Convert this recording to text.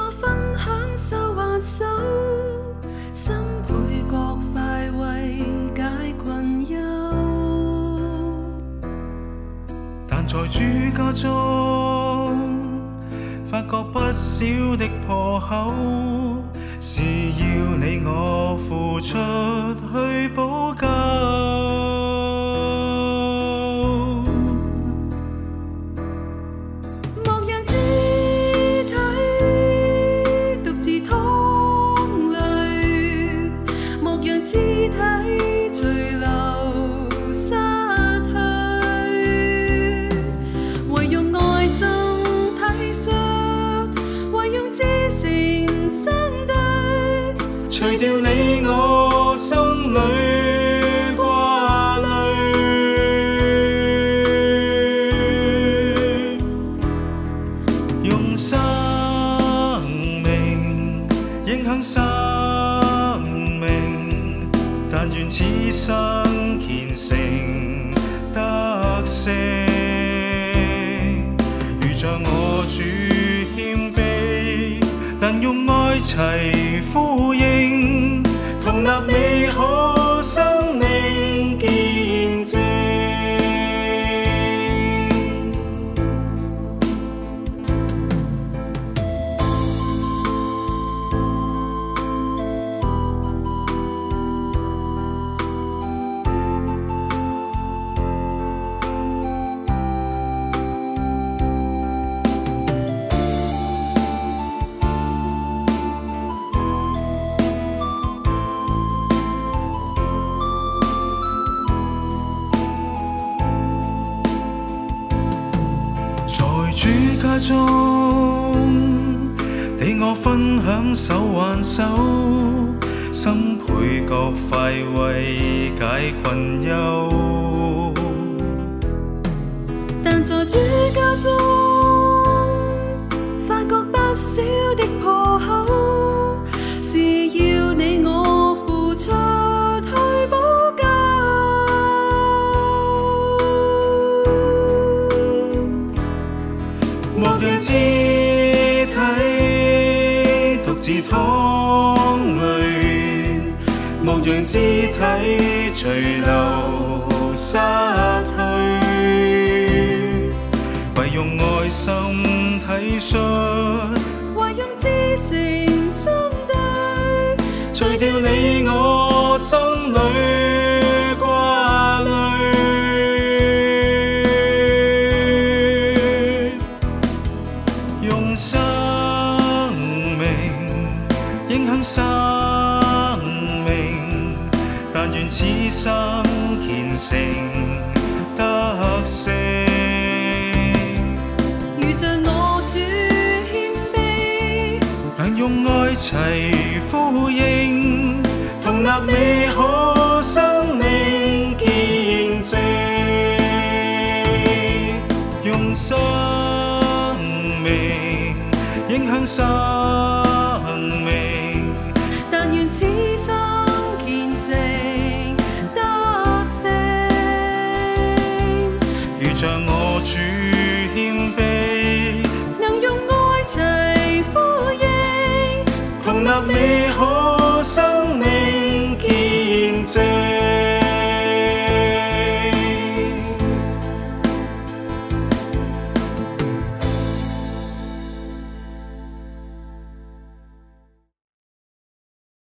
我分享手挽手，心倍觉快慰解困忧。但在主家中，发觉不少的破口，是要你我付出去除掉你我心里挂虑，用生命影响生此生虔诚得胜。如像我主谦卑，能用爱齐呼应，同立美好中，你我分享手挽手，心倍覺快慰解困忧。但在主家中，发觉不少让肢体独自淌泪，莫让肢体随流失。但愿此生虔诚得胜。如像我主谦卑。能用爱齐呼应，同立美好生命见证，用生命影响生像我主谦卑，能用爱齐呼应，穷立你可生命见证。